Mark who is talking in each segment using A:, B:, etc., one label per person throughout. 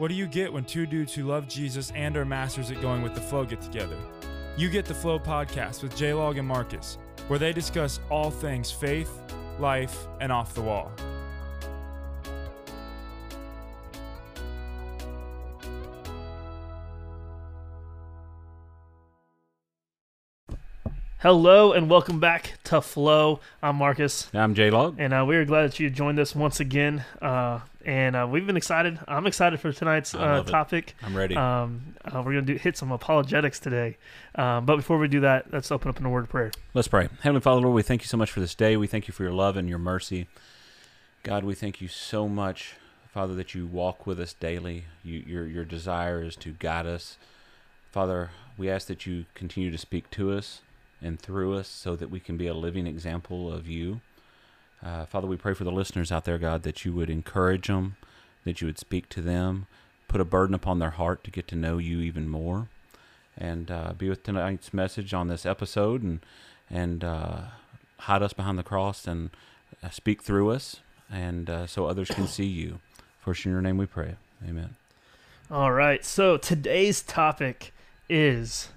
A: What do you get when two dudes who love Jesus and are masters at going with the flow get together? You get the Flow podcast with J Log and Marcus, where they discuss all things faith, life, and off the wall.
B: Hello and welcome back to Flow. I'm Marcus,
C: I'm J Log.
B: and uh, we are glad that you joined us once again. Uh, and uh, we've been excited. I'm excited for tonight's uh,
C: love it.
B: topic.
C: I'm ready.
B: Um, uh, we're gonna do hit some apologetics today. Um, but before we do that, let's open up in a word of prayer.
C: Let's pray. Heavenly Father, Lord, we thank you so much for this day. We thank you for your love and your mercy. God, we thank you so much, Father, that you walk with us daily. You, your your desire is to guide us. Father, we ask that you continue to speak to us and through us so that we can be a living example of you. Uh, Father, we pray for the listeners out there, God, that you would encourage them, that you would speak to them, put a burden upon their heart to get to know you even more, and uh, be with tonight's message on this episode and and uh, hide us behind the cross and uh, speak through us, and uh, so others can see you. For in your name we pray. Amen.
B: All right. So today's topic is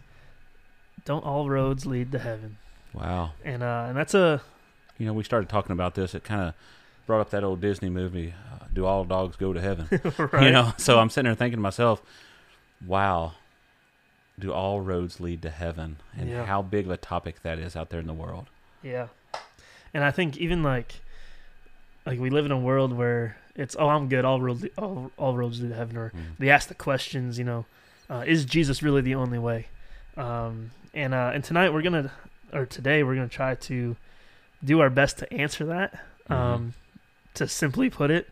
B: don't all roads lead to heaven?
C: Wow.
B: And uh, and that's a
C: You know, we started talking about this. It kind of brought up that old Disney movie, uh, "Do All Dogs Go to Heaven?"
B: right.
C: You know, so I'm sitting there thinking to myself, "Wow, do all roads lead to heaven?" And
B: Yeah.
C: how big of a topic that is out there in the world.
B: Yeah. And I think even like like we live in a world where it's oh I'm good all roads all, all roads lead to heaven or
C: Mm.
B: they ask the questions you know uh, is Jesus really the only way um, and uh, and tonight we're gonna or today we're gonna try to do our best to answer that
C: Mhm.
B: um, to simply put it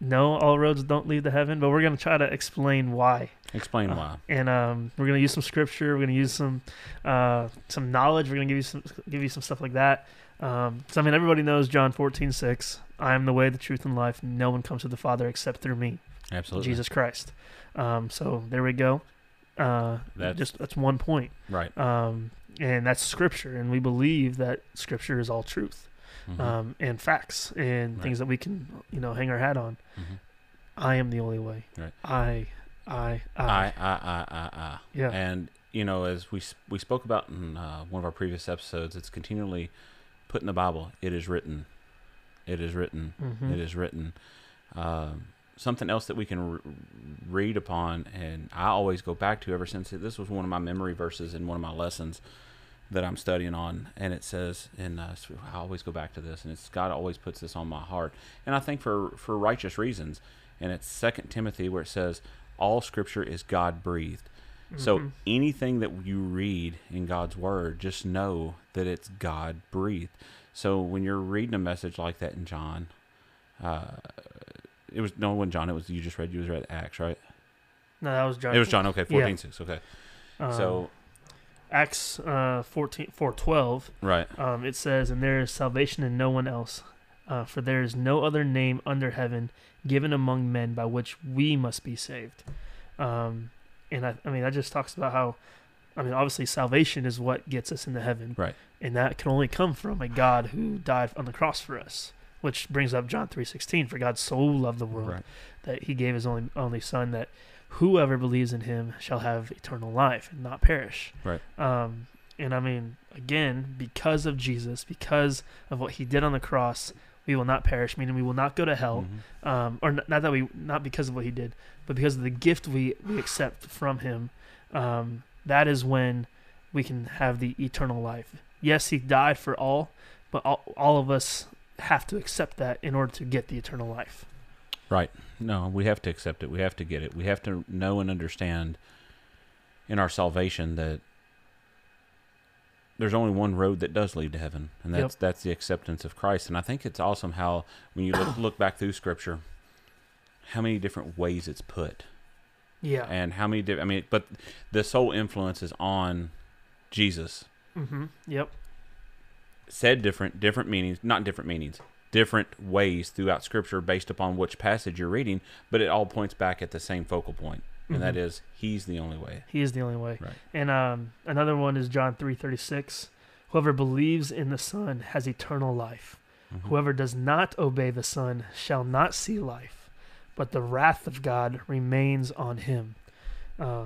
B: no all roads don't lead to heaven but we're gonna try to explain why
C: Explain
B: uh,
C: why.
B: and um, we're gonna use some scripture. We're gonna use some uh, some knowledge. We're gonna give you some give you some stuff like that. Um, so I mean, everybody knows John fourteen six. I am the way, the truth, and life. No one comes to the Father except through me,
C: Absolutely.
B: Jesus Christ. Um, so there we go. Uh,
C: That's-
B: just that's one point,
C: Right.
B: um, and that's scripture, and we believe that scripture is all truth
C: Mhm.
B: um, and facts and
C: Right.
B: things that we can you know hang our hat on.
C: Mhm.
B: I am the only way.
C: Right.
B: I, I, I.
C: I, I, I, I, I.
B: yeah.
C: And you know, as we we spoke about in uh, one of our previous episodes, it's continually put in the Bible. It is written. It is written.
B: Mhm.
C: It is written. Um, something else that we can r read upon, and I always go back to ever since this was one of my memory verses in one of my lessons that I'm studying on, and it says, and uh, I always go back to this, and it's God always puts this on my heart, and I think for for righteous reasons, and it's Second Timothy where it says, all Scripture is God breathed. So
B: Mhm.
C: anything that you read in God's word, just know that it's God breathed. So when you're reading a message like that in John, uh, it was no one John. It was you just read. You was read Acts, right?
B: no, that was John.
C: It was John. Okay,
B: Yeah.
C: fourteen six. Okay,
B: Um,
C: so
B: Acts uh, 14, 412,
C: right,
B: um, it says, And there is salvation in no one else, uh, for there is no other name under heaven given among men by which we must be saved. Um, and I, I mean, that just talks about how, I mean, obviously, salvation is what gets us into heaven.
C: Right.
B: And that can only come from a God who died on the cross for us, which brings up John 3.16, For God so loved the world
C: right,
B: that he gave his only only son that whoever believes in him shall have eternal life and not perish.
C: Right.
B: Um and I mean again because of Jesus because of what he did on the cross we will not perish meaning we will not go to hell
C: Mhm.
B: um or n- not that we not because of what he did but because of the gift we we accept from him um that is when we can have the eternal life. Yes, he died for all, but all, all of us have to accept that in order to get the eternal life.
C: Right. No, we have to accept it. We have to get it. We have to know and understand in our salvation that there's only one road that does lead to heaven, and
B: Yep.
C: that's that's the acceptance of Christ. And I think it's awesome how when you look look back through Scripture, how many different ways it's put.
B: Yeah.
C: and how many different i mean but the sole influence is on jesus
B: Mm-hmm. Yep.
C: said different different meanings not different meanings different ways throughout scripture based upon which passage you're reading but it all points back at the same focal point and that
B: Mhm.
C: is he's the only way
B: He is the only way.
C: Right.
B: And um, another one is John three thirty six. Whoever believes in the Son has eternal life.
C: Mhm.
B: Whoever does not obey the Son shall not see life, but the wrath of God remains on him. Uh,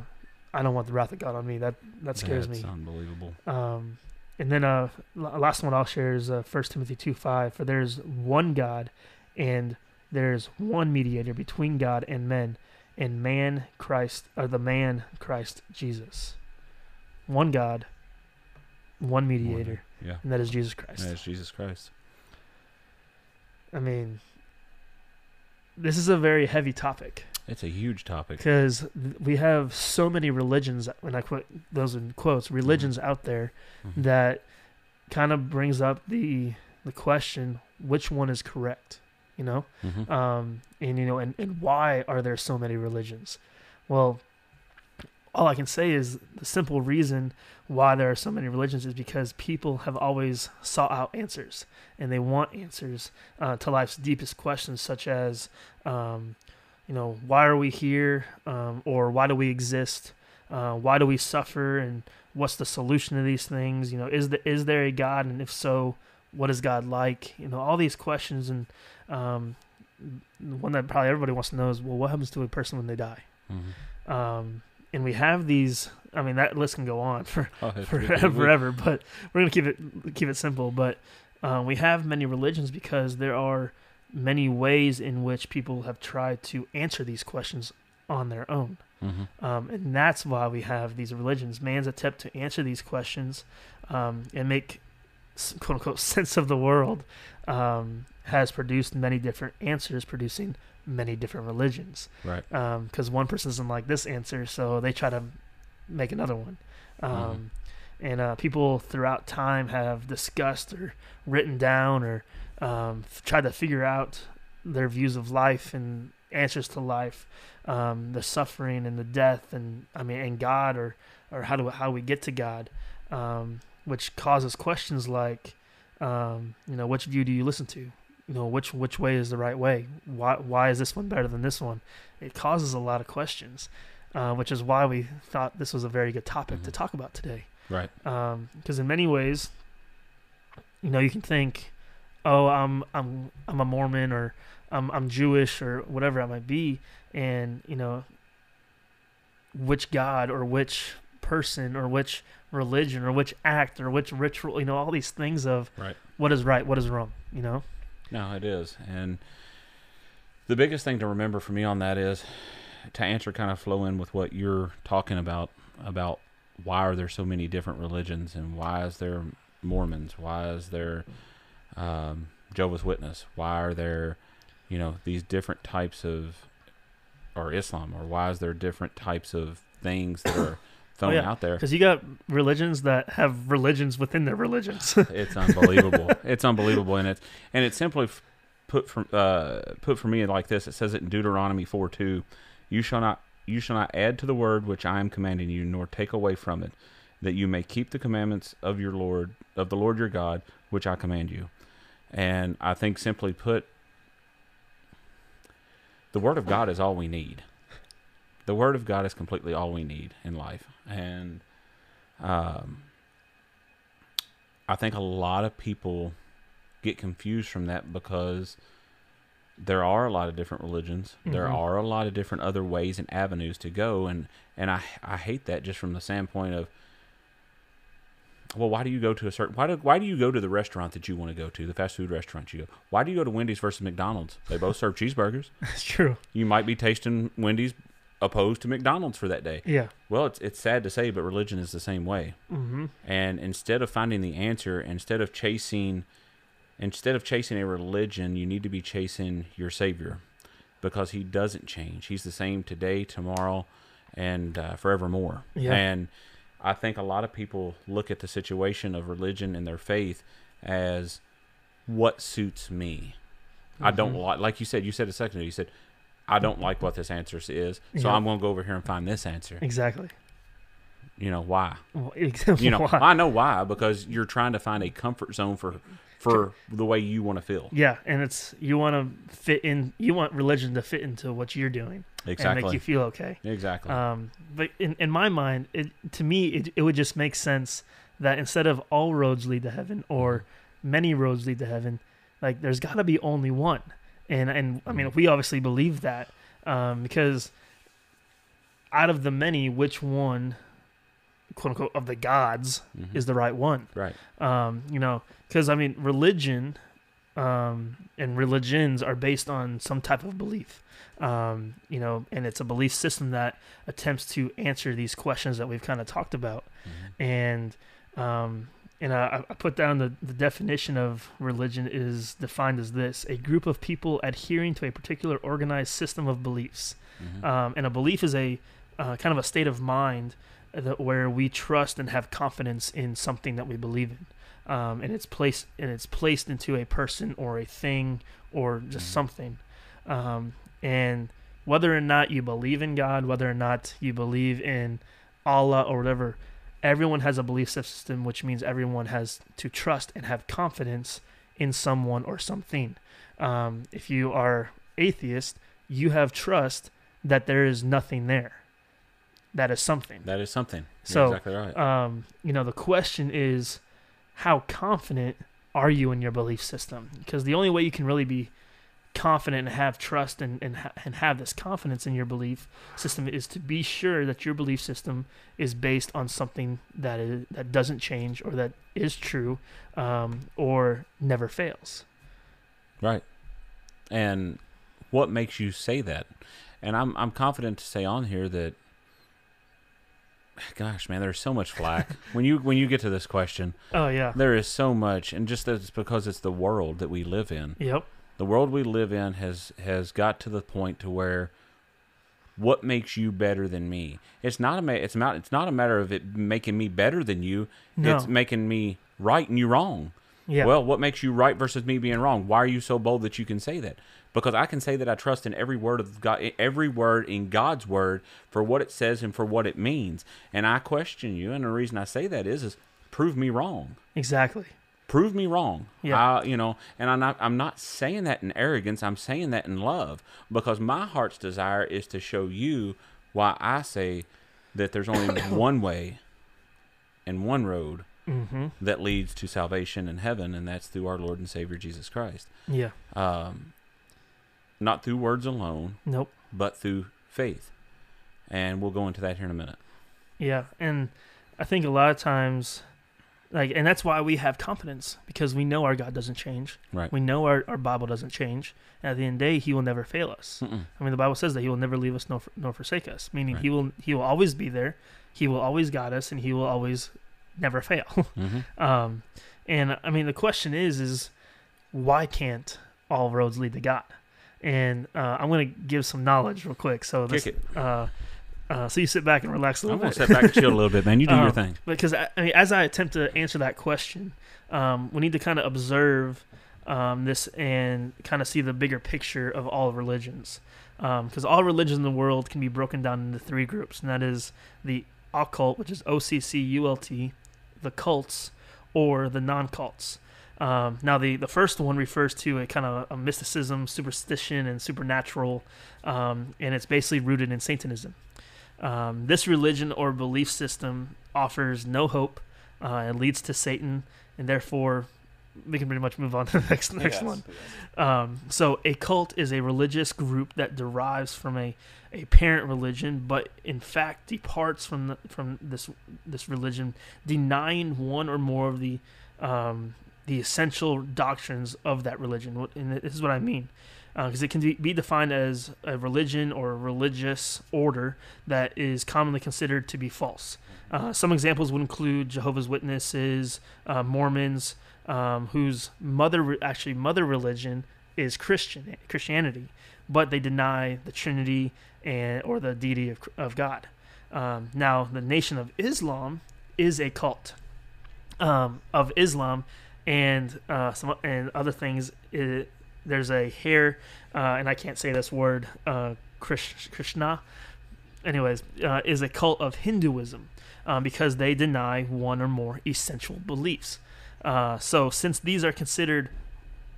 B: I don't want the wrath of God on me. That that scares me.
C: That's
B: me.
C: unbelievable.
B: Um, and then uh, last one I'll share is uh, 1 Timothy 2 5. For there is one God, and there is one mediator between God and men, and man Christ, or the man Christ Jesus. One God, one mediator,
C: Yeah.
B: and that is Jesus Christ.
C: That's Jesus Christ.
B: I mean, this is a very heavy topic
C: It's a huge topic.
B: because we have so many religions, when I put those in quotes, religions out there
C: Mhm.
B: that kind of brings up the the question which one is correct you know
C: Mhm.
B: um and you know and, and why are there so many religions well all i can say is the simple reason why there are so many religions is because people have always sought out answers and they want answers uh, to life's deepest questions such as um, you know why are we here um, or why do we exist? Uh, why do we suffer? And what's the solution to these things? You know is the, is there a god? And if so what is god like? You know all these questions. And um, one that probably everybody wants to know is well what happens to a person when they die?
C: Mhm.
B: um, and we have these i mean that list can go on for
C: Oh,
B: forever, forever but we're gonna keep it keep it simple. But uh, we have many religions because there are many ways in which people have tried to answer these questions on their own
C: Mhm.
B: um, and that's why we have these religions. Man's attempt to answer these questions um, and make "quote unquote" sense of the world um, has produced many different answers, producing many different religions.
C: Right.
B: Because one person doesn't like this answer, so they try to make another one. Um,
C: Mhm.
B: And uh, people throughout time have discussed or written down or um, tried to figure out their views of life and answers to life, um, the suffering and the death, and I mean, and God, or or how do how we get to God, um, which causes questions like, um, you know, which view do you listen to? You know, which which way is the right way? Why why is this one better than this one? It causes a lot of questions, uh, which is why we thought this was a very good topic to
C: Mhm.
B: talk about today
C: Right.
B: because in many ways, you know, you can think, "Oh, I'm I'm I'm a Mormon or I'm I'm Jewish or whatever I might be," and you know, which God or which person or which religion or which act or which ritual, you know, all these things of
C: Right.
B: what is right, what is wrong, you know.
C: No, it is. And the biggest thing to remember for me on that is to answer kind of flow in with what you're talking about about why are there so many different religions and why is there Mormons? Why is there um, Jehovah's Witness? Why are there, you know, these different types of, or Islam? Or why is there different types of things that are thrown
B: yeah.
C: out there?
B: Because you got religions that have religions within their religions.
C: It's unbelievable. it's unbelievable, and it's and it's simply f- put from uh, put for me like this. It says it in Deuteronomy four two, you shall not you shall not add to the word which I am commanding you, nor take away from it, that you may keep the commandments of your Lord of the Lord your God, which I command you. And I think simply put, the word of God is all we need. The word of God is completely all we need in life, and um, I think a lot of people get confused from that because there are a lot of different religions. There
B: Mhm.
C: are a lot of different other ways and avenues to go, and and I I hate that just from the standpoint of well, why do you go to a certain why do why do you go to the restaurant that you want to go to, the fast food restaurant you go? Why do you go to Wendy's versus McDonald's? They both serve cheeseburgers.
B: That's true.
C: You might be tasting Wendy's opposed to McDonald's for that day.
B: Yeah.
C: Well, it's it's sad to say, but religion is the same way.
B: Mm-hmm.
C: And instead of finding the answer, instead of chasing instead of chasing a religion, you need to be chasing your savior because he doesn't change. He's the same today, tomorrow, and uh, forevermore.
B: Yeah.
C: And I think a lot of people look at the situation of religion and their faith as what suits me. I don't
B: Mhm.
C: like, like you said, you said a second ago, you said, I don't like what this answer is, so
B: Yeah.
C: I'm going to go over here and find this answer.
B: Exactly.
C: You know, why?
B: Well,
C: You know,
B: why?
C: I know why because you're trying to find a comfort zone for for the way you want to feel.
B: Yeah, and it's you want to fit in. You want religion to fit into what you're doing and make you feel okay.
C: Exactly.
B: Um, but in, in my mind, it, to me, it, it would just make sense that instead of all roads lead to heaven or many roads lead to heaven, like there's got to be only one. And and I mean, we obviously believe that. um, because out of the many, which one, quote unquote, of the gods
C: Mhm.
B: is the right one?
C: right.
B: Um, you know, because I mean, religion um, and religions are based on some type of belief. Um, you know, and it's a belief system that attempts to answer these questions that we've kind of talked about.
C: Mhm.
B: And um, and I, I put down the, the definition of religion is defined as this: a group of people adhering to a particular organized system of beliefs.
C: Mhm.
B: Um, and a belief is a uh, kind of a state of mind that where we trust and have confidence in something that we believe in. Um, and it's placed and it's placed into a person or a thing or just
C: Mhm.
B: something. Um, and whether or not you believe in God, whether or not you believe in Allah or whatever, everyone has a belief system, which means everyone has to trust and have confidence in someone or something. Um, if you are atheist, you have trust that there is nothing there. That is something.
C: That is something. You're
B: So,
C: exactly right.
B: Um, you know, the question is, how confident are you in your belief system? Because the only way you can really be confident and have trust and and, ha- and have this confidence in your belief system is to be sure that your belief system is based on something that is that doesn't change or that is true um, or never fails.
C: Right. And what makes you say that? And I'm I'm confident to say on here that gosh, man, there's so much flack. when you when you get to this question,
B: Oh yeah.
C: there is so much and just that's because it's the world that we live in.
B: Yep.
C: The world we live in has has got to the point to where what makes you better than me? It's not a it's not it's not a matter of it making me better than you.
B: No.
C: It's making me right and you wrong.
B: Yeah.
C: Well, what makes you right versus me being wrong? Why are you so bold that you can say that? Because I can say that I trust in every word of God, every word in God's word for what it says and for what it means. And I question you, and the reason I say that is, is prove me wrong.
B: exactly.
C: Prove me wrong.
B: Yeah.
C: I, you know, and I'm not, I'm not saying that in arrogance. I'm saying that in love because my heart's desire is to show you why I say that there's only one way and one road
B: Mm-hmm.
C: that leads to salvation in heaven, and that's through our Lord and Savior Jesus Christ.
B: Yeah.
C: Um, not through words alone,
B: Nope.
C: but through faith. And we'll go into that here in a minute.
B: Yeah, and I think a lot of times, like, and that's why we have confidence because we know our God doesn't change.
C: Right.
B: We know our, our Bible doesn't change. And at the end of the day, He will never fail us.
C: Mm-mm.
B: I mean, the Bible says that He will never leave us nor, nor forsake us, meaning
C: Right.
B: He will He will always be there. He will always guide us, and He will always never fail.
C: Mm-hmm.
B: um, and I mean, the question is, is why can't all roads lead to God? And uh, I'm going to give some knowledge real quick. So this, uh, uh, so you sit back and relax a
C: I'm
B: little
C: gonna step back and chill a little bit, man. You do your
B: Um,
C: thing.
B: because I, I mean, as I attempt to answer that question, um, we need to kind of observe um, this and kind of see the bigger picture of all religions. Because all religions in the world can be broken down into three groups, and that is the occult, which is O C C U L T, the cults, or the non-cults. Um, now, the, the first one refers to a kind of a mysticism, superstition, and supernatural, um, and it's basically rooted in Satanism. Um, this religion or belief system offers no hope. Uh, it leads to Satan, and therefore, we can pretty much move on to the next next one. Um, so, a cult is a religious group that derives from a, a parent religion, but in fact departs from the, from this this religion, denying one or more of the um, the essential doctrines of that religion. And this is what I mean, because it can be, be defined as a religion or a religious order that is commonly considered to be false. Uh, some examples would include Jehovah's Witnesses, uh, Mormons, um, whose mother actually mother religion is Christian Christianity, but they deny the Trinity and or the deity of, of God. Um, now, the Nation of Islam is a cult um, of Islam, and uh, some and other things. It, there's a Hare, uh, and I can't say this word, uh, Krishna. Anyways, uh, is a cult of Hinduism um, because they deny one or more essential beliefs. Uh, so, since these are considered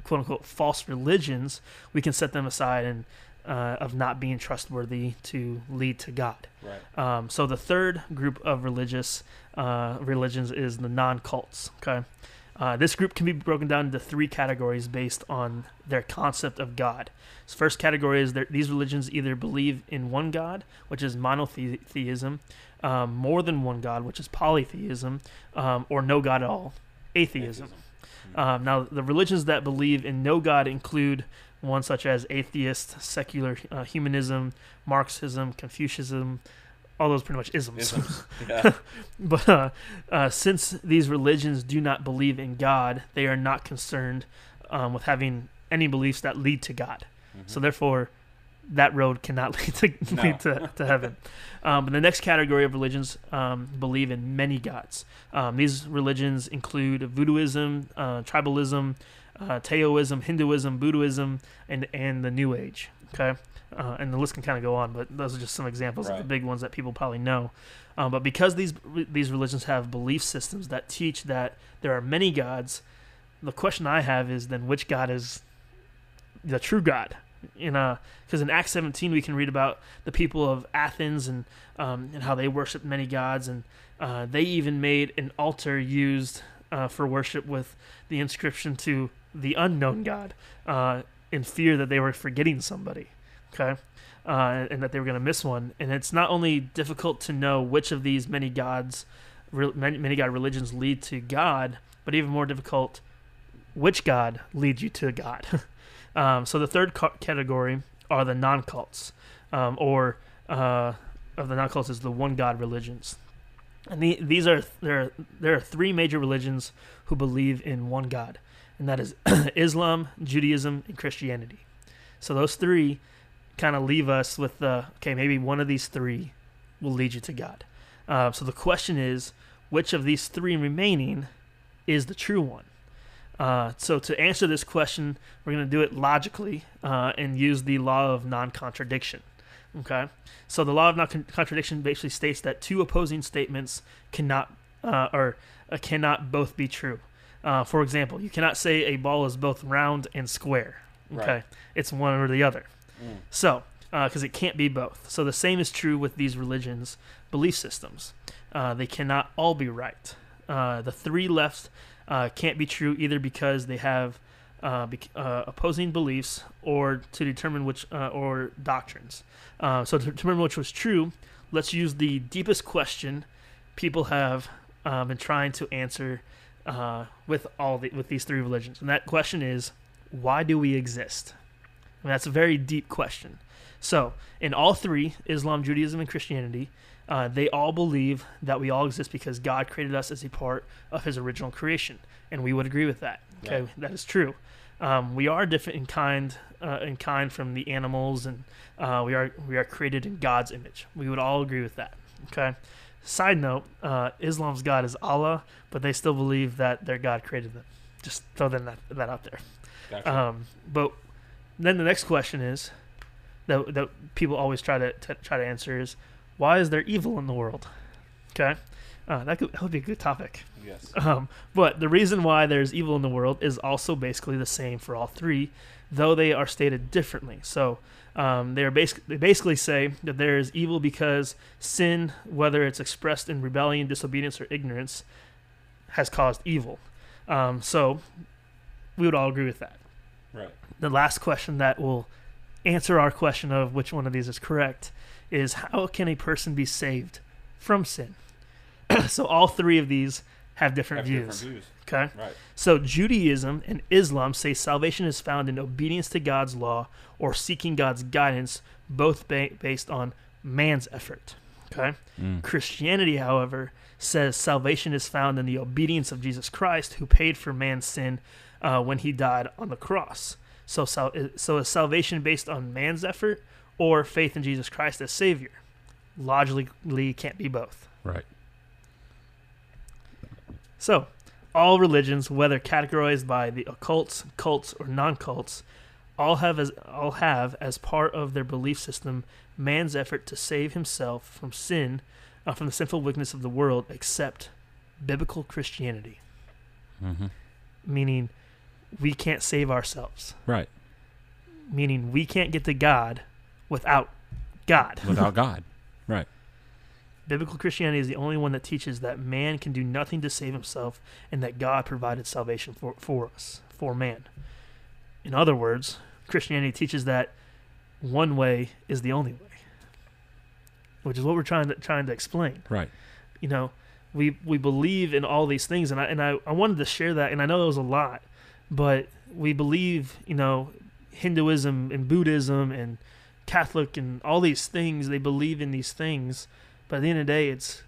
B: "quote unquote" false religions, we can set them aside and uh, of not being trustworthy to lead to God.
C: Right.
B: Um, so the third group of religious uh, religions is the non-cults. Okay, Uh, this group can be broken down into three categories based on their concept of God. So first category is that these religions either believe in one God, which is monotheism, um, more than one God, which is polytheism, um, or no God at all, atheism. Um, now, the religions that believe in no God include ones such as atheist, secular uh, humanism, Marxism, Confucianism, all those pretty much isms.
C: Isms. Yeah.
B: but uh, uh, since these religions do not believe in God, they are not concerned um, with having any beliefs that lead to God. So therefore, that road cannot lead to
C: No.
B: lead to, to heaven. Um, but the next category of religions um, believe in many gods. Um, these religions include voodooism, uh, tribalism, uh, Taoism, Hinduism, Buddhism, and and the New Age. Okay, uh, and the list can kind of go on, but those are just some examples of the big ones that people probably know. Um, but because these these religions have belief systems that teach that there are many gods, the question I have is then which God is the true God? In uh, because in Acts 17 we can read about the people of Athens and um, and how they worshiped many gods, and uh, they even made an altar used uh, for worship with the inscription to the unknown God, uh, in fear that they were forgetting somebody. Okay. Uh, and that they were going to miss one. And it's not only difficult to know which of these many gods, re- many, many God religions lead to God, but even more difficult, which God leads you to God. um, so the third ca- category are the non-cults, um, or uh, of the non-cults is the one God religions. And the, these are there. Are, there are three major religions who believe in one God, and that is Islam, Judaism, and Christianity. So those three kind of leave us with the okay, maybe one of these three will lead you to God. Uh, so the question is, which of these three remaining is the true one? Uh, so to answer this question, we're going to do it logically uh, and use the law of non-contradiction. Okay, so the law of non-contradiction basically states that two opposing statements cannot uh, or uh, cannot both be true. Uh, for example, you cannot say a ball is both round and square. Okay,
C: Right.
B: it's one or the other.
C: Mm.
B: So, because it can't be both. So the same is true with these religions' belief systems. Uh, they cannot all be right. Uh, the three left uh, can't be true either because they have uh, bec- uh, opposing beliefs or to determine which uh, or doctrines. Uh, so to determine which was true, let's use the deepest question people have uh, been trying to answer uh, with all the, with these three religions, and that question is, why do we exist? I mean, that's a very deep question. So, in all three, Islam, Judaism, and Christianity, uh, they all believe that we all exist because God created us as a part of His original creation, and we would agree with that. Okay,
C: Right.
B: that is true. Um, we are different in kind, uh, in kind from the animals, and uh, we are we are created in God's image. We would all agree with that. Okay. Side note: uh, Islam's God is Allah, but they still believe that their God created them. Just throw that that out there.
C: Gotcha.
B: Um, but then the next question is that that people always try to, to try to answer is why is there evil in the world? Okay, uh, that could that would be a good topic.
C: yes.
B: Um, but the reason why there's evil in the world is also basically the same for all three, though they are stated differently. So um, they are basic, they basically say that there is evil because sin, whether it's expressed in rebellion, disobedience, or ignorance, has caused evil. Um, so we would all agree with that
C: Right.
B: the last question that will answer our question of which one of these is correct is how can a person be saved from sin? so all three of these have different
C: Have
B: views.
C: different views.
B: Okay.
C: Right.
B: So Judaism and Islam say salvation is found in obedience to God's law or seeking God's guidance, both ba- based on man's effort. Okay.
C: Mm.
B: Christianity, however, says salvation is found in the obedience of Jesus Christ, who paid for man's sin uh, when he died on the cross. So, so is salvation based on man's effort or faith in Jesus Christ as Savior? Logically, can't be both.
C: Right.
B: So, all religions, whether categorized by the occults, cults, or non-cults, all have as all have as part of their belief system man's effort to save himself from sin, uh, from the sinful wickedness of the world, except biblical Christianity,
C: Mm-hmm.
B: meaning we can't save ourselves,
C: Right.
B: meaning we can't get to God without God.
C: Without God. Right.
B: Biblical Christianity is the only one that teaches that man can do nothing to save himself and that God provided salvation for, for us, for man. In other words, Christianity teaches that one way is the only way, which is what we're trying to trying to explain.
C: Right.
B: You know, we we believe in all these things, and I and I, I wanted to share that, and I know it was a lot, but we believe, you know, Hinduism and Buddhism and Catholic and all these things. They believe in these things, but at the end of the day, it's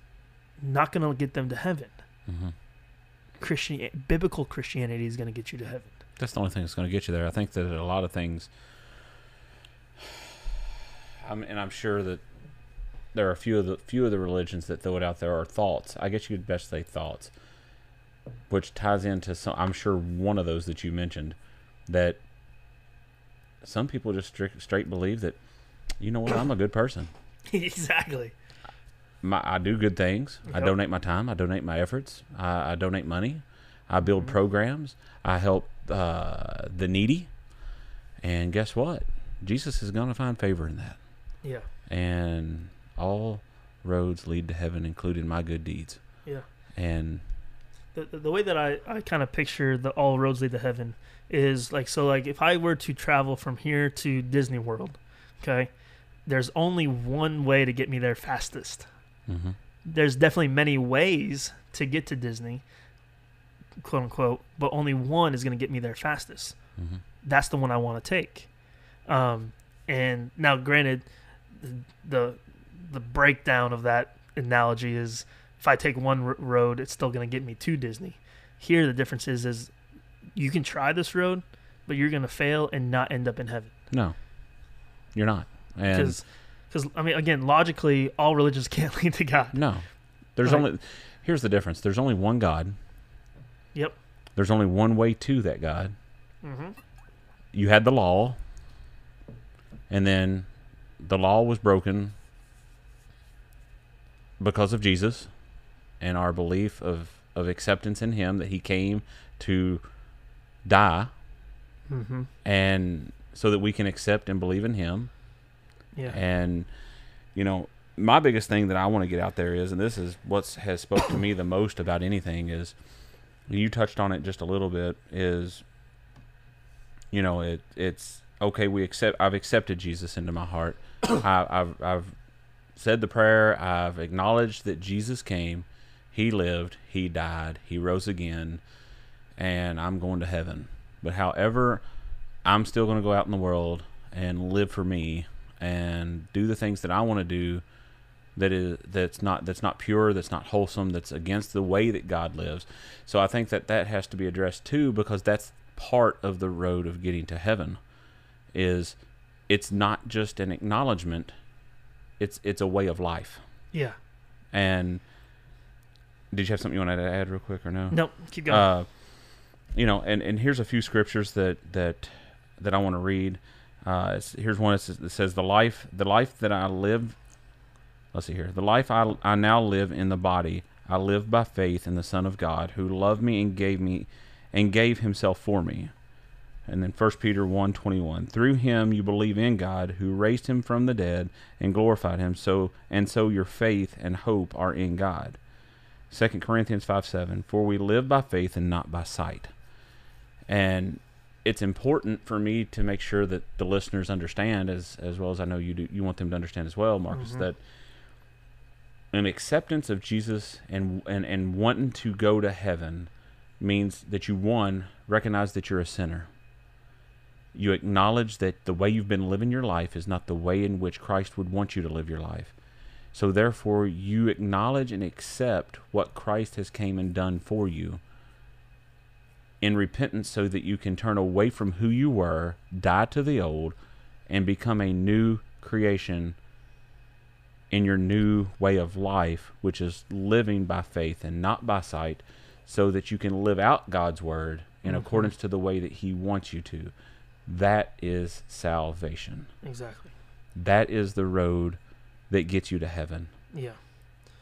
B: not going to get them to heaven.
C: hmm
B: Christian biblical Christianity is going to get you to heaven.
C: That's the only thing that's going to get you there. I think that a lot of things, I'm, and I'm sure that there are a few of the few of the religions that throw it out there are thoughts. I guess you could best say thoughts, which ties into some. I'm sure one of those that you mentioned that some people just straight, straight believe that you know what I'm a good person.
B: exactly.
C: my, I do good things. I donate my time. I donate my efforts. I, I donate money. I build
B: Mhm.
C: programs. I help uh, the needy. And guess what? Jesus is going to find favor in that.
B: Yeah.
C: And all roads lead to heaven, including my good deeds.
B: Yeah.
C: And
B: the, the way that I, I kind of picture the all roads lead to heaven is like so like if I were to travel from here to Disney World, okay, there's only one way to get me there fastest.
C: mhm.
B: There's definitely many ways to get to Disney, quote unquote, but only one is going to get me there fastest.
C: Mhm.
B: That's the one I want to take. Um, and now, granted, the the breakdown of that analogy is if I take one r- road, it's still going to get me to Disney. Here, the difference is is you can try this road, but you're going to fail and not end up in heaven.
C: no, you're not.
B: Because, because I mean, again, logically, all religions can't lead to God.
C: no, there's
B: Right.
C: only. Here's the difference. There's only one God.
B: Yep.
C: There's only one way to that God.
B: Mm-hmm.
C: you had the law, and then the law was broken because of Jesus and our belief of, of acceptance in Him that He came to die,
B: Mm-hmm.
C: and so that we can accept and believe in Him.
B: Yeah.
C: And you know, my biggest thing that I want to get out there is, and this is what has spoke to me the most about anything is, you touched on it just a little bit. Is you know, it it's okay. We accept. I've accepted Jesus into my heart. I, I've I've said the prayer. I've acknowledged that Jesus came. He lived. He died. He rose again, and I'm going to heaven. But however, I'm still going to go out in the world and live for me and do the things that I want to do that is that's not that's not pure that's not wholesome that's against the way that God lives so I think that that has to be addressed too because that's part of the road of getting to heaven is it's not just an acknowledgement it's it's a way of life
B: Yeah.
C: and did you have something you wanted to add real quick or no
B: Nope. Keep going.
C: uh, you know, and, and here's a few scriptures that that that I want to read. Uh, it's, here's one that says, that says, "The life, the life that I live." Let's see here. The life I I now live in the body, I live by faith in the Son of God, who loved me and gave me, and gave Himself for me. And then 1 Peter 1:21 Through him you believe in God who raised him from the dead and glorified him so and so your faith and hope are in God. 2 Corinthians 5 7 For we live by faith and not by sight. And it's important for me to make sure that the listeners understand as as well as I know you do you want them to understand as well, Marcus,
B: Mhm.
C: that an acceptance of Jesus and, and and wanting to go to heaven means that you one recognize that you're a sinner. You acknowledge that the way you've been living your life is not the way in which Christ would want you to live your life. So therefore you acknowledge and accept what Christ has came and done for you in repentance so that you can turn away from who you were, die to the old, and become a new creation in your new way of life, which is living by faith and not by sight, so that you can live out God's word in
B: Mhm.
C: accordance to the way that He wants you to. That is salvation.
B: exactly.
C: That is the road that gets you to heaven.
B: Yeah.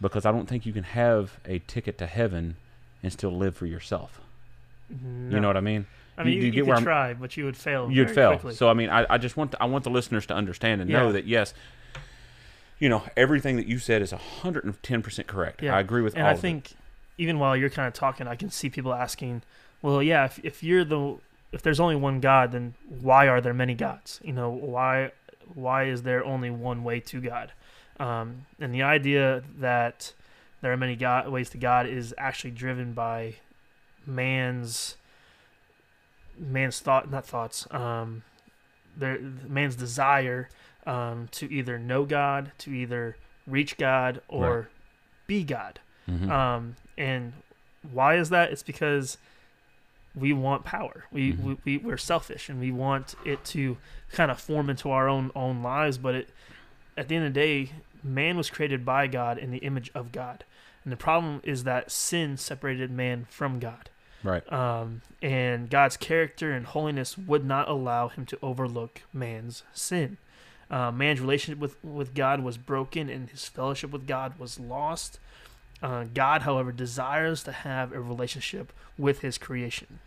C: Because I don't think you can have a ticket to heaven and still live for yourself.
B: No.
C: You know what I mean?
B: I mean,
C: you-
B: you,
C: you
B: you, could
C: I'm-
B: try, but you would fail.
C: You'd fail.
B: Quickly.
C: So I mean, I, I just want I want the listeners to understand and know that yes, you know, everything that you said is 110% correct.
B: Yeah.
C: I agree with
B: and
C: all
B: I
C: of it.
B: think even while you're kind of talking, I can see people asking, "Well, yeah, if if you're the if there's only one God, then why are there many gods? You know, why why is there only one way to God?" Um, and the idea that there are many God, ways to God is actually driven by man's man's thought, not thoughts, um, their man's desire um, to either know God, to either reach God, or
C: Right.
B: be God.
C: Mhm.
B: Um, and why is that? It's because we want power. We,
C: Mhm.
B: we, we we're selfish and we want it to kind of form into our own own lives. But it, at the end of the day, man was created by God in the image of God, and the problem is that sin separated man from God.
C: right.
B: Um, and God's character and holiness would not allow him to overlook man's sin. Uh, man's relationship with, with God was broken and his fellowship with God was lost. Uh, God, however, desires to have a relationship with his creation.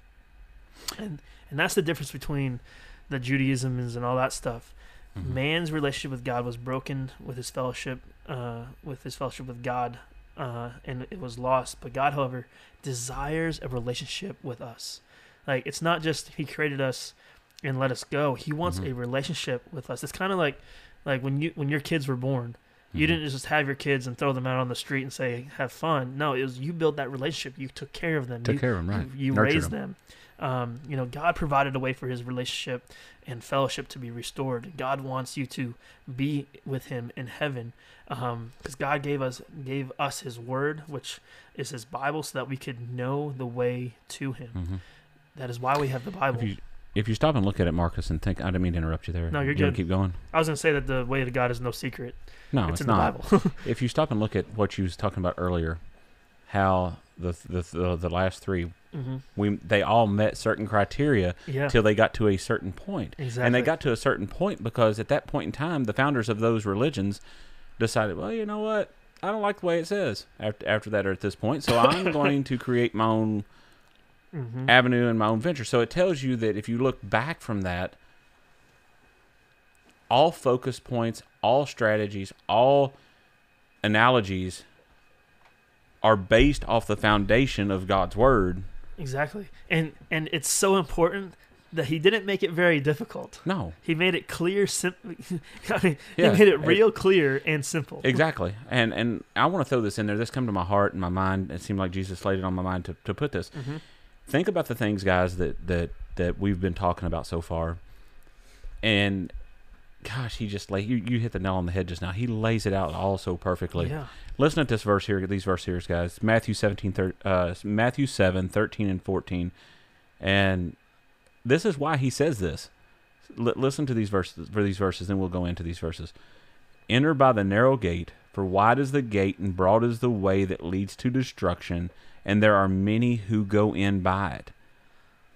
B: And, and that's the difference between the Judaisms and all that stuff.
C: Mhm.
B: Man's relationship with God was broken with his fellowship, uh, with his fellowship with God, uh, and it was lost. But God, however, desires a relationship with us. Like it's not just He created us and let us go. He wants
C: Mhm.
B: a relationship with us. It's kind of like like when you when your kids were born. You
C: Mhm.
B: didn't just have your kids and throw them out on the street and say have fun. No, it was you built that relationship. You took care of them.
C: Took
B: you,
C: care of them, right.
B: you, you raised them. Um, you know, God provided a way for His relationship and fellowship to be restored. God wants you to be with Him in heaven, because God gave us gave us His Word, which is His Bible, so that we could know the way to Him.
C: Mhm.
B: That is why we have the Bible.
C: If you if you stop and look at it, Marcus, and think, I didn't mean to interrupt you there.
B: No, you're
C: You
B: good.
C: Keep going.
B: I was going to say that the way of God is no secret.
C: No,
B: it's,
C: it's,
B: in
C: not.
B: the Bible.
C: if you stop and look at what you was talking about earlier, how the the the, the last three
B: hmm
C: we they all met certain criteria
B: Yeah,
C: till they got to a certain point.
B: exactly.
C: And they got to a certain point because at that point in time, the founders of those religions decided, well, you know what? I don't like the way it says after after that or at this point, so I'm going to create my own
B: hmm
C: avenue and my own venture. So it tells you that if you look back from that, all focus points, all strategies, all analogies are based off the foundation of God's word.
B: Exactly. And and it's so important that he didn't make it very difficult.
C: No,
B: He made it clear, simple. I mean,
C: Yeah,
B: he made it
C: it-
B: real clear and simple.
C: exactly. And and I want to throw this in there. This come to my heart and my mind. It seemed like Jesus laid it on my mind to, to put this.
B: hmm
C: think about the things guys that that that we've been talking about so far. And gosh he just like you, you hit the nail on the head just now. He lays it out all so perfectly.
B: Yeah.
C: listen to this verse here these verse here guys. Matthew 17 thir- uh, matthew 7 13 and 14 and this is why he says this. L- listen to these verses for these verses then we'll go into these verses enter by the narrow gate for wide is the gate and broad is the way that leads to destruction and there are many who go in by it.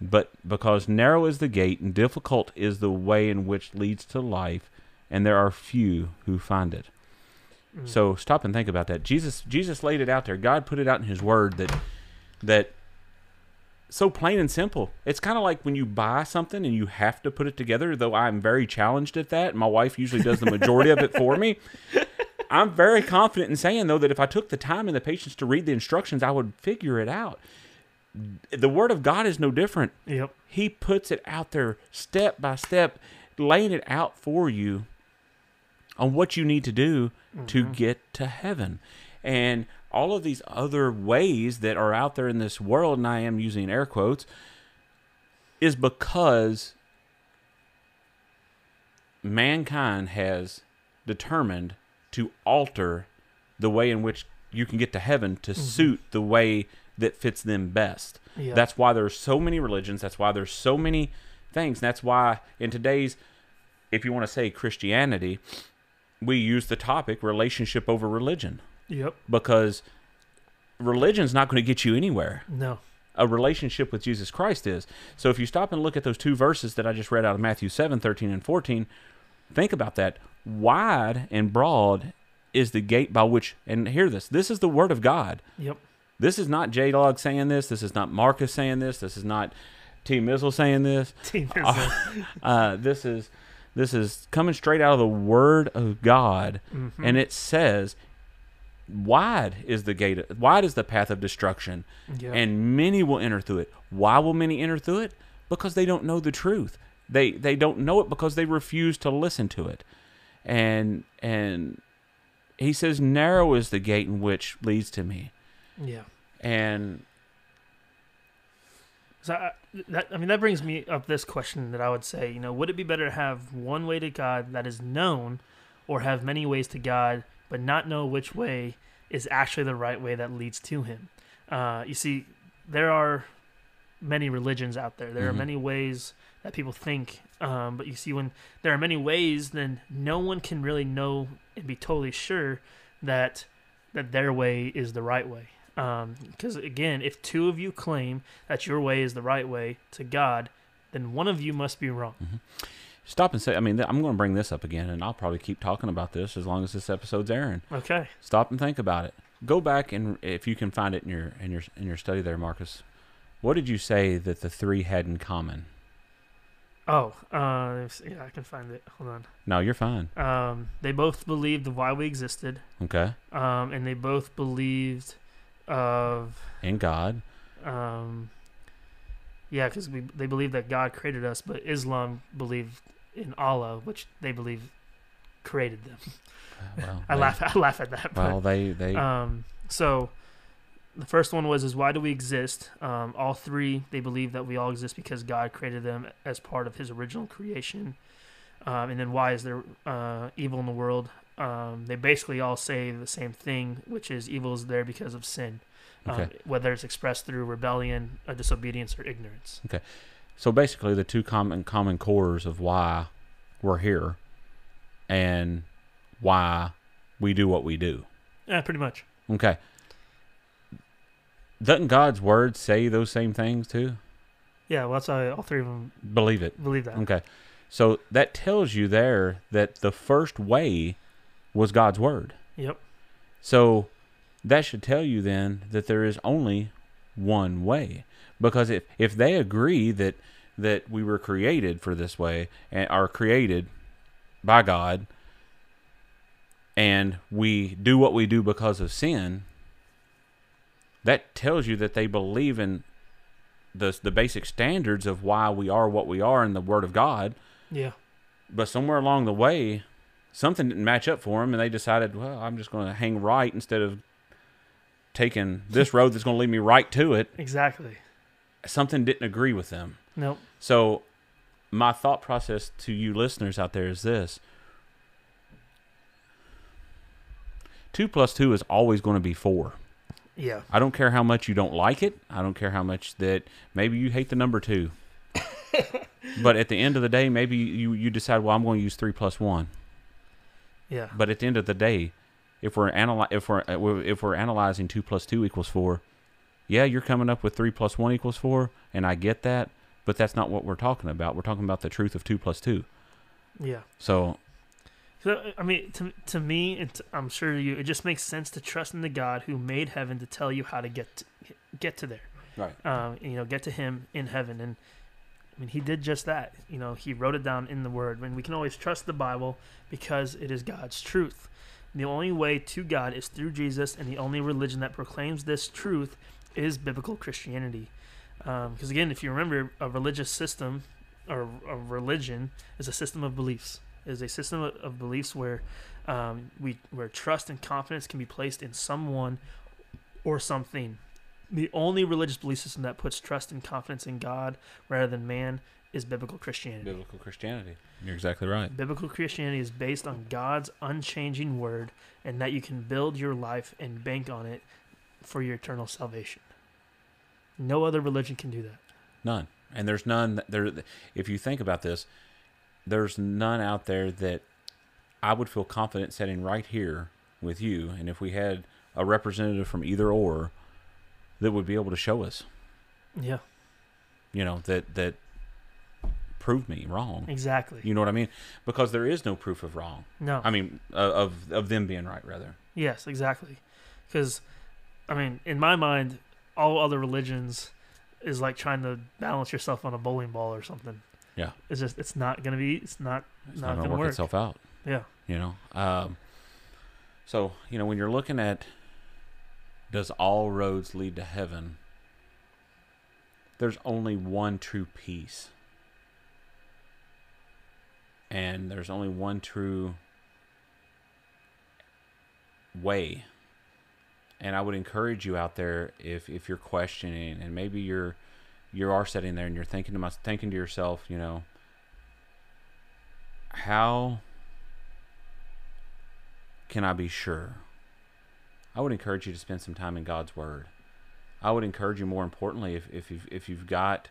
C: But because narrow is the gate and difficult is the way in which leads to life, and there are few who find it.
B: Mm.
C: So stop and think about that. Jesus Jesus laid it out there. God put it out in his word that that so plain and simple. It's kind of like when you buy something and you have to put it together, though I'm very challenged at that. My wife usually does the majority of it for me. I'm very confident in saying though that if I took the time and the patience to read the instructions, I would figure it out. The word of God is no different.
B: Yep.
C: He puts it out there step by step, laying it out for you on what you need to do to
B: Mhm.
C: get to heaven. And all of these other ways that are out there in this world, and I am using air quotes, is because mankind has determined to alter the way in which you can get to heaven to
B: Mhm.
C: suit the way that fits them best.
B: Yeah.
C: That's why there's so many religions. That's why there's so many things. That's why in today's, if you want to say Christianity, we use the topic relationship over religion
B: Yep.
C: because religion's not going to get you anywhere.
B: No.
C: A relationship with Jesus Christ is. So if you stop and look at those two verses that I just read out of Matthew 7, 13 and 14, think about that. Wide and broad is the gate by which, and hear this, this is the word of God.
B: Yep.
C: This is not J Log saying this. This is not Marcus saying this. This is not T Mizzle saying this.
B: Team
C: Uh, this is This is coming straight out of the Word of God,
B: Mhm.
C: and it says, "Wide is the gate, wide is the path of destruction, and many will enter through it." Why will many enter through it? Because they don't know the truth. They they don't know it because they refuse to listen to it, and and he says, "Narrow is the gate in which leads to me,"
B: yeah.
C: and
B: So I, that I mean that brings me up this question that I would say, you know, would it be better to have one way to God that is known, or have many ways to God but not know which way is actually the right way that leads to Him? Uh, you see, there are many religions out there. There are
C: Mhm.
B: many ways that people think, um, but you see, when there are many ways, then no one can really know and be totally sure that that their way is the right way. Because again, if two of you claim that your way is the right way to God, then one of you must be wrong.
C: Stop and say. I mean, I'm going to bring this up again, and I'll probably keep talking about this as long as this episode's airing.
B: Okay.
C: Stop and think about it. Go back and if you can find it in your in your in your study there, Marcus. What did you say that the three had in common?
B: Oh, uh, yeah, I can find it. Hold on.
C: No, you're fine.
B: Um, they both believed why we existed,
C: Okay,
B: um, and they both believed of,
C: in God.
B: um, yeah, because we they believe that God created us, but Islam believed in Allah, which they believe created them.
C: Well,
B: I
C: they-
B: laugh. I laugh at that. but-
C: Well, they they
B: Um, so the first one was is why do we exist? Um, all three they believe that we all exist because God created them as part of His original creation. Um, and then why is there uh, evil in the world? Um, they basically all say the same thing, which is evil is there because of sin, um,
C: Okay.
B: whether it's expressed through rebellion, uh, disobedience, or ignorance.
C: So basically the two common common cores of why we're here, and why we do what we do.
B: Yeah, pretty much.
C: Okay. Doesn't God's word say those same things too?
B: Yeah, well, that's all three of them
C: Believe it.
B: believe that.
C: Okay. So that tells you there that the first way was God's word.
B: Yep.
C: So that should tell you then that there is only one way. Because if, if they agree that that we were created for this way and are created by God and we do what we do because of sin, that tells you that they believe in the the basic standards of why we are what we are in the Word of God.
B: Yeah.
C: But somewhere along the way, something didn't match up for them, and they decided, well, I'm just going to hang right instead of taking this road that's going to lead me right to it.
B: Exactly.
C: Something didn't agree with them.
B: Nope.
C: So, my thought process to you listeners out there is this two plus two is always going to be four.
B: Yeah.
C: I don't care how much you don't like it. I don't care how much that maybe you hate the number two. but at the end of the day, maybe you, you decide, well, I'm going to use three plus one.
B: Yeah.
C: But at the end of the day, if we're analy- if we're we're- if we're analyzing two plus two equals four, yeah, you're coming up with three plus one equals four, and I get that. But that's not what we're talking about. We're talking about the truth of two plus two.
B: Yeah.
C: So
B: So I mean, to to me, and to, I'm sure you, it just makes sense to trust in the God who made heaven to tell you how to get to, get to there.
C: Right.
B: Um, you know, get to Him in heaven, and I mean, He did just that. You know, He wrote it down in the Word. And we can always trust the Bible because it is God's truth. The only way to God is through Jesus, and the only religion that proclaims this truth is biblical Christianity. Because again, if you remember, a religious system or a religion is a system of beliefs. Is a system of, of beliefs where um, we where trust and confidence can be placed in someone or something. The only religious belief system that puts trust and confidence in God rather than man is biblical Christianity.
C: biblical Christianity. You're exactly right.
B: Biblical Christianity is based on God's unchanging word and that you can build your life and bank on it for your eternal salvation. No other religion can do that.
C: None. And there's none there if you think about this, there's none out there that I would feel confident setting right here with you and if we had a representative from either or that would be able to show us,
B: Yeah,
C: you know, that that prove me wrong.
B: exactly.
C: You know what I mean? Because there is no proof of wrong.
B: No.
C: I mean, uh, of of them being right rather.
B: Yes, exactly. Because, I mean, in my mind, all other religions is like trying to balance yourself on a bowling ball or something.
C: Yeah.
B: It's just it's not gonna be. It's not
C: It's
B: not,
C: not,
B: gonna,
C: gonna work,
B: work.
C: itself out.
B: Yeah.
C: You know. Um, so you know when you're looking at does all roads lead to heaven? There's only one true peace. And there's only one true way. And I would encourage you out there if if you're questioning and maybe you're you are sitting there and you're thinking to my, thinking to yourself, you know, how can I be sure? I would encourage you to spend some time in God's Word. I would encourage you, more importantly, if, if you've if you've got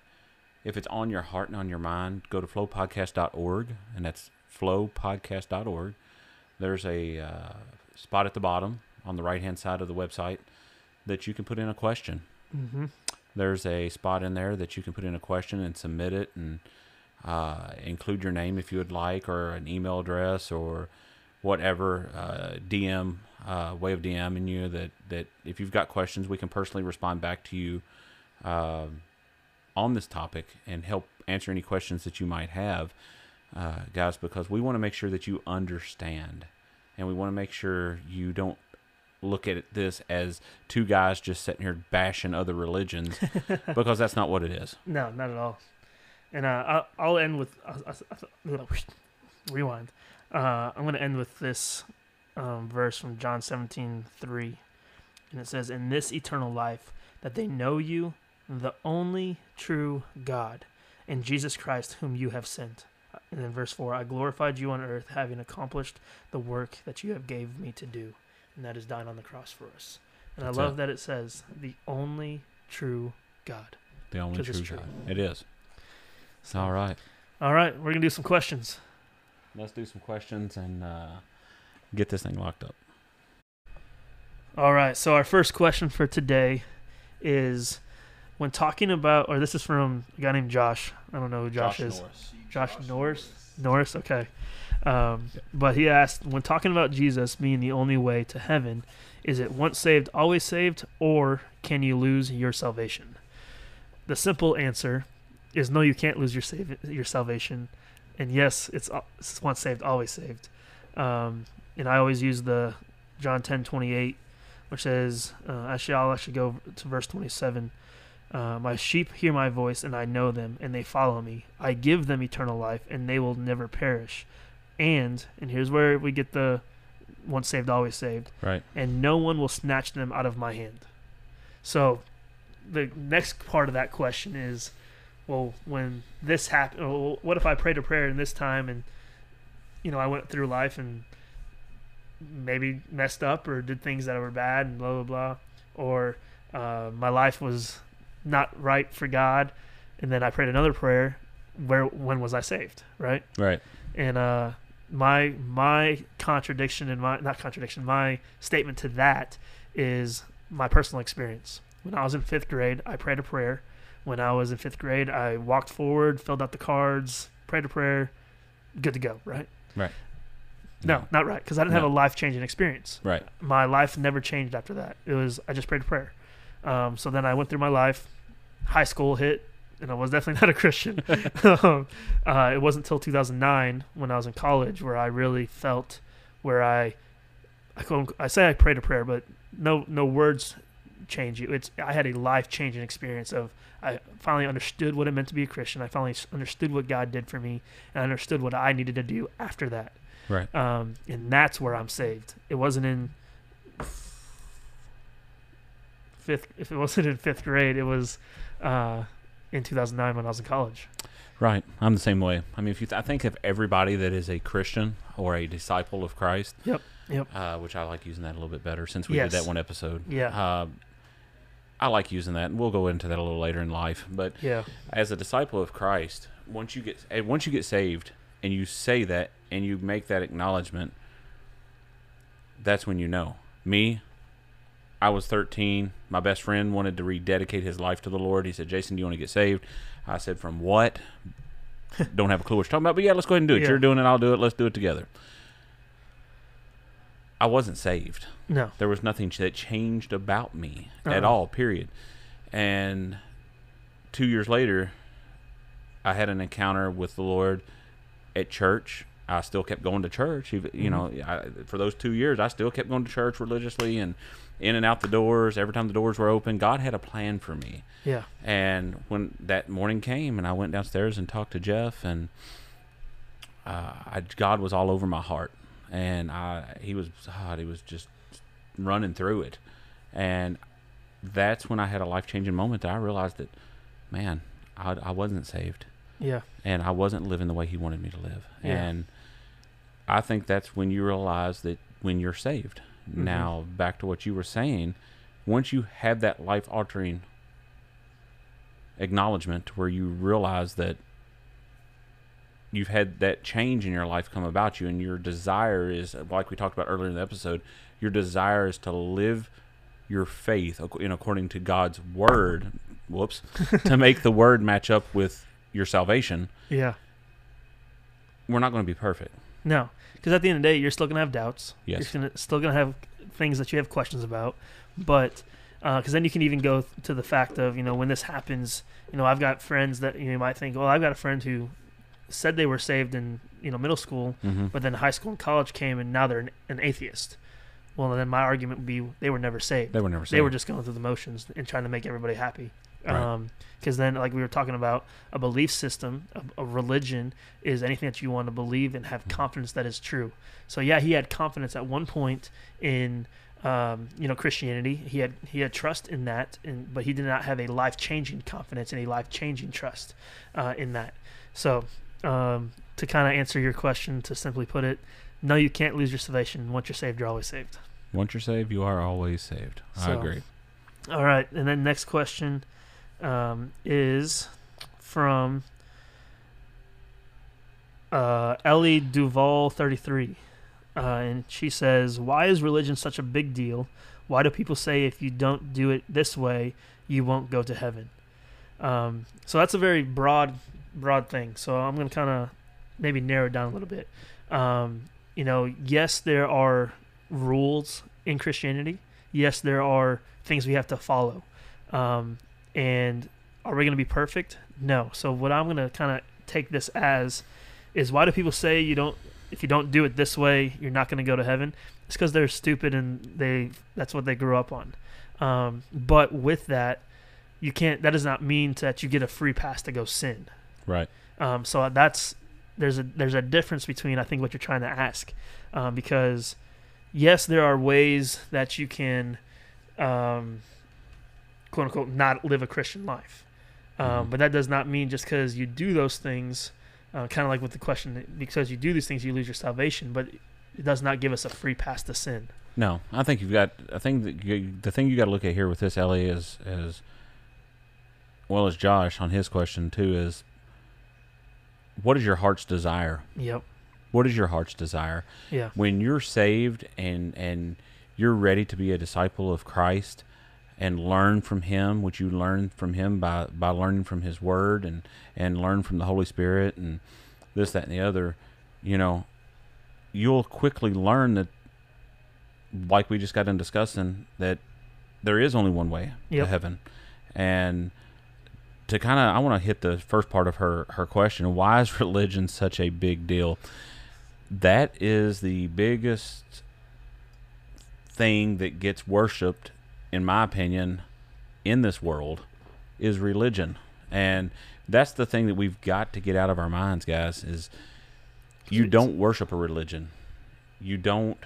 C: if it's on your heart and on your mind, go to flowpodcast.org, and that's flowpodcast.org. There's a uh, spot at the bottom on the right hand side of the website that you can put in a question.
B: Mm-hmm.
C: There's a spot in there that you can put in a question and submit it and uh, include your name if you would like, or an email address, or whatever uh, DM uh, way of DMing you. That that if you've got questions, we can personally respond back to you um on this topic and help answer any questions that you might have, uh, guys. Because we want to make sure that you understand, and we want to make sure you don't look at this as two guys just sitting here bashing other religions because that's not what it is.
B: No, not at all. And uh, I'll, I'll end with uh, uh, rewind. Uh, I'm going to end with this um, verse from John 17, 3. And it says, In this eternal life, that they know you, the only true God, and Jesus Christ, whom you have sent. And then verse 4 I glorified you on earth, having accomplished the work that you have gave me to do, and that is dying on the cross for us. And
C: That's
B: I love
C: it.
B: that it says, The only true God.
C: The only true
B: true.
C: God. It is. All right.
B: All right, we're to do some questions.
C: Let's do some questions and uh, get this thing locked up.
B: All right. So our first question for today is when talking about, or this is from a guy named Josh. I don't know who Josh, is.
C: Norris.
B: Josh Norris. Norris. Okay. Um, but he asked, when talking about Jesus being the only way to heaven, is it once saved, always saved, or can you lose your salvation? The simple answer is no, you can't lose your save, your salvation, and yes, it's, it's once saved, always saved. Um, and I always use the John ten twenty eight, which says, uh, actually, I'll actually go to verse twenty seven. Uh, my sheep hear my voice, and I know them, and they follow me. I give them eternal life, and they will never perish. And and here's where we get the once saved, always saved.
C: Right.
B: And no one will snatch them out of my hand. So, the next part of that question is, well, when this happened, well, what if I prayed a prayer in this time, and you know I went through life and maybe messed up or did things that were bad and blah blah blah, or uh, my life was not right for God, and then I prayed another prayer. Where when was I saved? Right
C: Right.
B: and uh my my contradiction and my not contradiction my statement to that is my personal experience when i was in fifth grade i prayed a prayer when i was in fifth grade i walked forward filled out the cards prayed a prayer good to go right
C: Right.
B: no not right because i didn't have a life-changing experience
C: Right.
B: my life never changed after that. It was I just prayed a prayer. Um, so then I went through my life. High school hit, and I was definitely not a Christian. um, uh, it wasn't until 2009 when I was in college where I really felt where I I, I say I prayed a prayer, but no no words change you. It's I had a life changing experience of I finally understood what it meant to be a Christian. I finally understood what God did for me, and I understood what I needed to do after that
C: Right.
B: um, and that's where I'm saved. It wasn't in fifth. If it wasn't in fifth grade, it was uh, in 2009 when I was in college.
C: Right. I'm the same way. I mean, if you, th- I think if everybody that is a Christian or a disciple of Christ,
B: Yep, yep.
C: uh, which I like using that a little bit better since we
B: Yes.
C: did that one episode.
B: Yeah.
C: Uh, I like using that, and we'll go into that a little later in life. But
B: Yeah,
C: as a disciple of Christ, once you get once you get saved and you say that and you make that acknowledgement, that's when you know. Me, I was 13. My best friend wanted to rededicate his life to the Lord. He said, "Jason, do you want to get saved?" I said, "From what?" Don't have a clue what you're talking about, but yeah, let's go ahead and do it.
B: Yeah.
C: You're doing it, I'll do it. Let's do it together. I wasn't saved
B: no,
C: there was nothing that changed about me at
B: Uh-uh.
C: all period and two years later I had an encounter with the Lord at church. I still kept going to church. You mm-hmm. know, I, for those two years, I still kept going to church religiously and in and out the doors. Every time the doors were open, God had a plan for me.
B: Yeah.
C: And when that morning came, and I went downstairs and talked to Jeff, and uh, I, God was all over my heart, and I he was God, he was just running through it, and that's when I had a life changing moment that I realized that, man, I, I wasn't saved,
B: Yeah.
C: and I wasn't living the way He wanted me to live,
B: Yeah.
C: and I think that's when you realize that when you're saved.
B: Mhm.
C: Now back to what you were saying, once you have that life altering acknowledgement where you realize that you've had that change in your life come about you and your desire is like we talked about earlier in the episode your desire is to live your faith in according to God's word whoops to make the word match up with your salvation
B: Yeah.
C: we're not going to be perfect
B: No, because at the end of the day, you're still gonna have doubts.
C: Yes.
B: You're gonna, still gonna have things that you have questions about, but because then you can even go to the fact of you know when this happens, you know I've got friends that you, know, might think, well, I've got a friend who said they were saved in you know middle school,
C: mm-hmm.
B: but then high school and college came and now they're an, an atheist. Well, then my argument would be they were never saved.
C: they were never saved.
B: They were just going through the motions and trying to make everybody happy.
C: Right.
B: Because then, like we were talking about, a belief system, a, a religion, is anything that you want to believe and have confidence that is true. So yeah, he had confidence at one point in, um, you know, Christianity. He had he had trust in that, and but he did not have a life changing confidence and a life changing trust uh, in that. So um, to kind of answer your question, to simply put it, no, you can't lose your salvation. Once you're saved, you're always saved.
C: once you're saved you are always saved I agree
B: All right, and then next question um, is from uh, Ellie Duval thirty three, uh, and she says, "Why is religion such a big deal? Why do people say if you don't do it this way, you won't go to heaven?" Um, so that's a very broad, broad thing. So I'm going to kind of maybe narrow it down a little bit. Um, you know, yes, there are rules in Christianity. Yes, there are things we have to follow. Um, and are we going to be perfect? No. So what I'm going to kind of take this as is why do people say you don't if you don't do it this way you're not going to go to heaven? It's because they're stupid and they that's what they grew up on. Um, but with that, you can't. That does not mean that you get a free pass to go sin.
C: right
B: Um, so that's there's a there's a difference between I think what you're trying to ask, um, because yes, there are ways that you can, um, quote unquote, not live a Christian life, um,
C: Mhm.
B: but that does not mean just because you do those things, uh, kind of like with the question, because you do these things, you lose your salvation, but it does not give us a free pass to sin.
C: No, I think you've got. I think you, the thing you got to look at here with this, Ellie, is as well as Josh on his question too is what is your heart's desire?
B: Yep.
C: What is your heart's desire
B: Yeah.
C: when you're saved and and you're ready to be a disciple of Christ and learn from Him, what you learn from Him by by learning from His Word and and learn from the Holy Spirit and this, that, and the other, you know, you'll quickly learn that, like we just got done discussing, that there is only one way
B: Yep.
C: to heaven, and to kind of, I want to hit the first part of her her question: Why is religion such a big deal? That is the biggest thing that gets worshipped, in my opinion, in this world, is religion, and that's the thing that we've got to get out of our minds, guys. Is you don't worship a religion. You don't.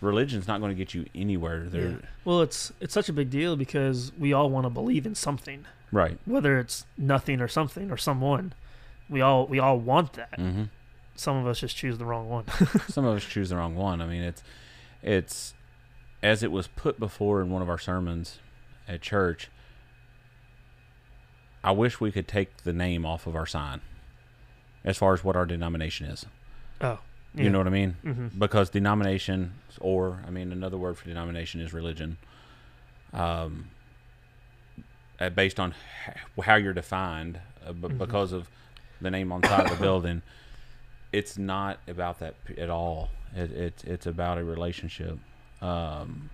C: Religion's not going to get you anywhere. There,
B: Yeah. Well, it's it's such a big deal because we all want to believe in something.
C: right?
B: whether it's nothing or something or someone we all we all want that
C: hmm
B: some of us just choose the wrong one
C: Some of us choose the wrong one. I mean, it's it's as it was put before in one of our sermons at church. I wish we could take the name off of our sign, as far as what our denomination is.
B: oh
C: You know what I mean?
B: hmm
C: because denomination or i mean another word for denomination is religion um uh, based on how you're defined uh, b-
B: Mhm.
C: because of the name on the side of the building it's not about that at all it, it it's about a relationship um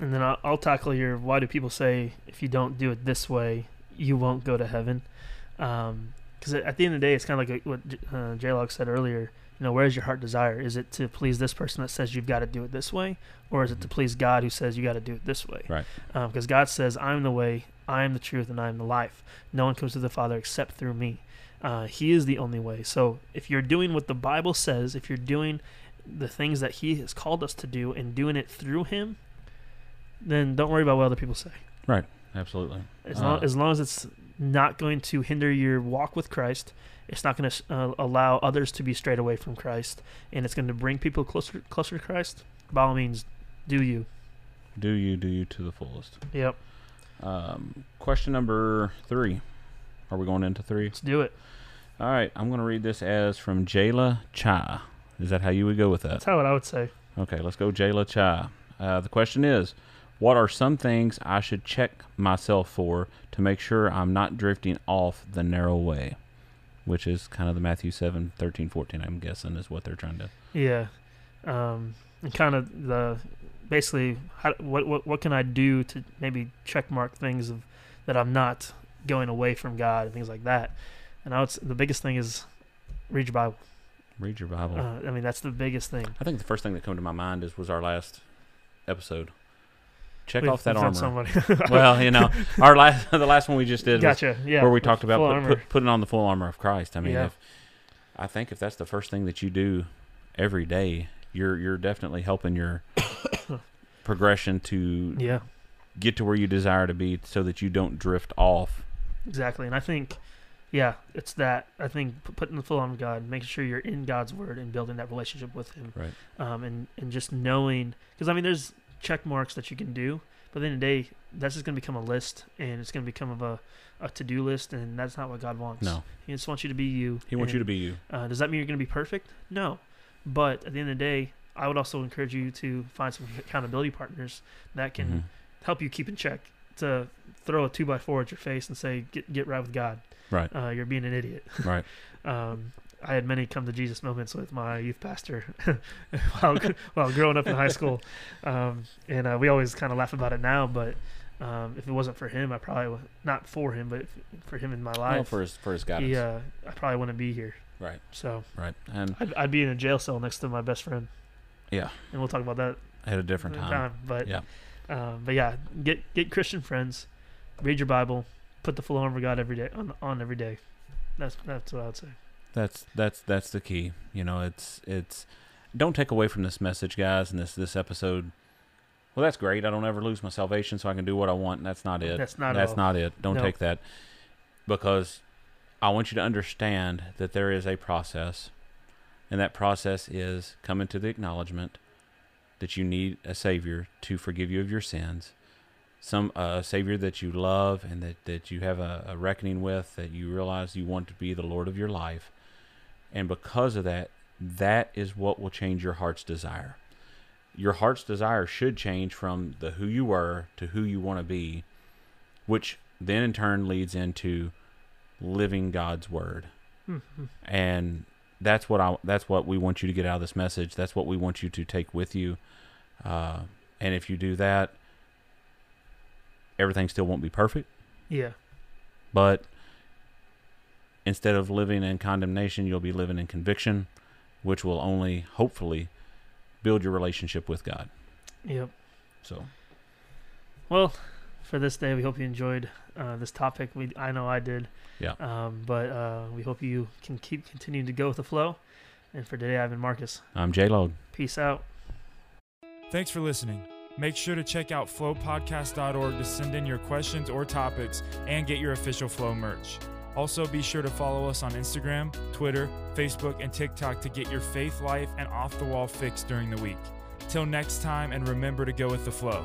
B: and then I'll, I'll tackle your why do people say if you don't do it this way you won't go to heaven Because at the end of the day, it's kind of like what uh, J Log said earlier. You know, where's your heart desire? Is it to please this person that says you've got to do it this way, or is it to please God who says you got to do it this way?
C: Right.
B: Because God says, "I'm the way, I am the truth, and I am the life. No one comes to the Father except through me." Uh, he is the only way. So if you're doing what the Bible says, if you're doing the things that He has called us to do and doing it through Him, then don't worry about what other people say. Right.
C: Absolutely.
B: As long,
C: Uh,
B: as long as it's not going to hinder your walk with Christ, it's not going to uh, allow others to be strayed away from Christ, and it's going to bring people closer closer to Christ. By all means, do you?
C: do you do you to the fullest.
B: Yep.
C: Um, question number three. Are we going into three?
B: Let's do it.
C: All right. I'm going to read this as from Jayla Cha. Is that how you would go with that?
B: That's how I would say.
C: Okay, let's go Jayla Cha. Uh, the question is, what are some things I should check myself for to make sure I'm not drifting off the narrow way? Which is kind of the Matthew 7, 13, 14, I'm guessing, is what they're trying to.
B: Yeah. Um, and kind of the basically how, what what what can I do to maybe check mark things of that I'm not going away from God and things like that. And I would the biggest thing is read your Bible.
C: Read your Bible.
B: Uh, I mean that's the biggest thing.
C: I think the first thing that came to my mind is was our last episode. Check
B: We've-
C: off that armor. well, you know, our last the last one we just did was
B: gotcha. Yeah.
C: where we talked about put, put, putting on the full armor of Christ. I mean,
B: Yeah.
C: if I think if that's the first thing that you do every day, you're you're definitely helping your progression to
B: Yeah.
C: get to where you desire to be, so that you don't drift off.
B: Exactly, and I think, yeah, it's that. I think putting the full on God, making sure you're in God's word and building that relationship with Him,
C: Right.
B: um, and and just knowing, because I mean, there's check marks that you can do, but at the end of the day, that's just gonna become a list, and it's gonna become of a a to do list, and that's not what God wants.
C: No,
B: He just wants you to be you.
C: He wants you to be you.
B: Uh, does that mean you're gonna be perfect? No, but at the end of the day, I would also encourage you to find some accountability partners that can
C: Mhm.
B: help you keep in check. To throw a two by four at your face and say, "Get get right with God."
C: Right.
B: uh, you're being an idiot.
C: Right.
B: Um, I had many come to Jesus moments with my youth pastor while while growing up in high school, um, and uh, we always kind of laugh about it now. But um, if it wasn't for him, I probably would, not for him, but for him in my
C: Well,
B: life,
C: for his for his guidance.
B: he, uh, I probably wouldn't be here.
C: Right.
B: So
C: Right. And
B: I'd, I'd be in a jail cell next to my best friend.
C: Yeah.
B: and we'll talk about that
C: at a different
B: another
C: time.
B: But
C: Yeah.
B: um, but yeah, get get Christian friends, read your Bible, put the full armor of God every day on on every day. That's that's what I would say.
C: That's that's that's the key. You know, it's it's don't take away from this message, guys, and this this episode. Well, that's great. I don't ever lose my salvation, so I can do what I want. And that's not it.
B: That's not
C: that's
B: all.
C: not it. Don't
B: No.
C: take that because I want you to understand that there is a process, and that process is coming to the acknowledgement that you need a savior to forgive you of your sins, some uh, savior that you love and that that you have a, a reckoning with, that you realize you want to be the Lord of your life, and because of that, that is what will change your heart's desire. Your heart's desire should change from the who you were to who you want to be, which then in turn leads into living God's word.
B: Mhm.
C: And that's what I that's what we want you to get out of this message. That's what we want you to take with you. Uh, and if you do that, everything still won't be perfect.
B: Yeah,
C: But instead of living in condemnation, you'll be living in conviction, which will only hopefully build your relationship with God.
B: yep.
C: So
B: Well, for this day, we hope you enjoyed uh, this topic. We I know I did.
C: Yeah.
B: Um, but uh, we hope you can keep continuing to go with the flow. And for today, I've been Marcus.
C: I'm J Log.
B: Peace out.
A: Thanks for listening. Make sure to check out flowpodcast.org to send in your questions or topics and get your official Flow merch. Also, be sure to follow us on Instagram, Twitter, Facebook, and TikTok to get your faith life and off the wall fix during the week. Till next time, and remember to go with the flow.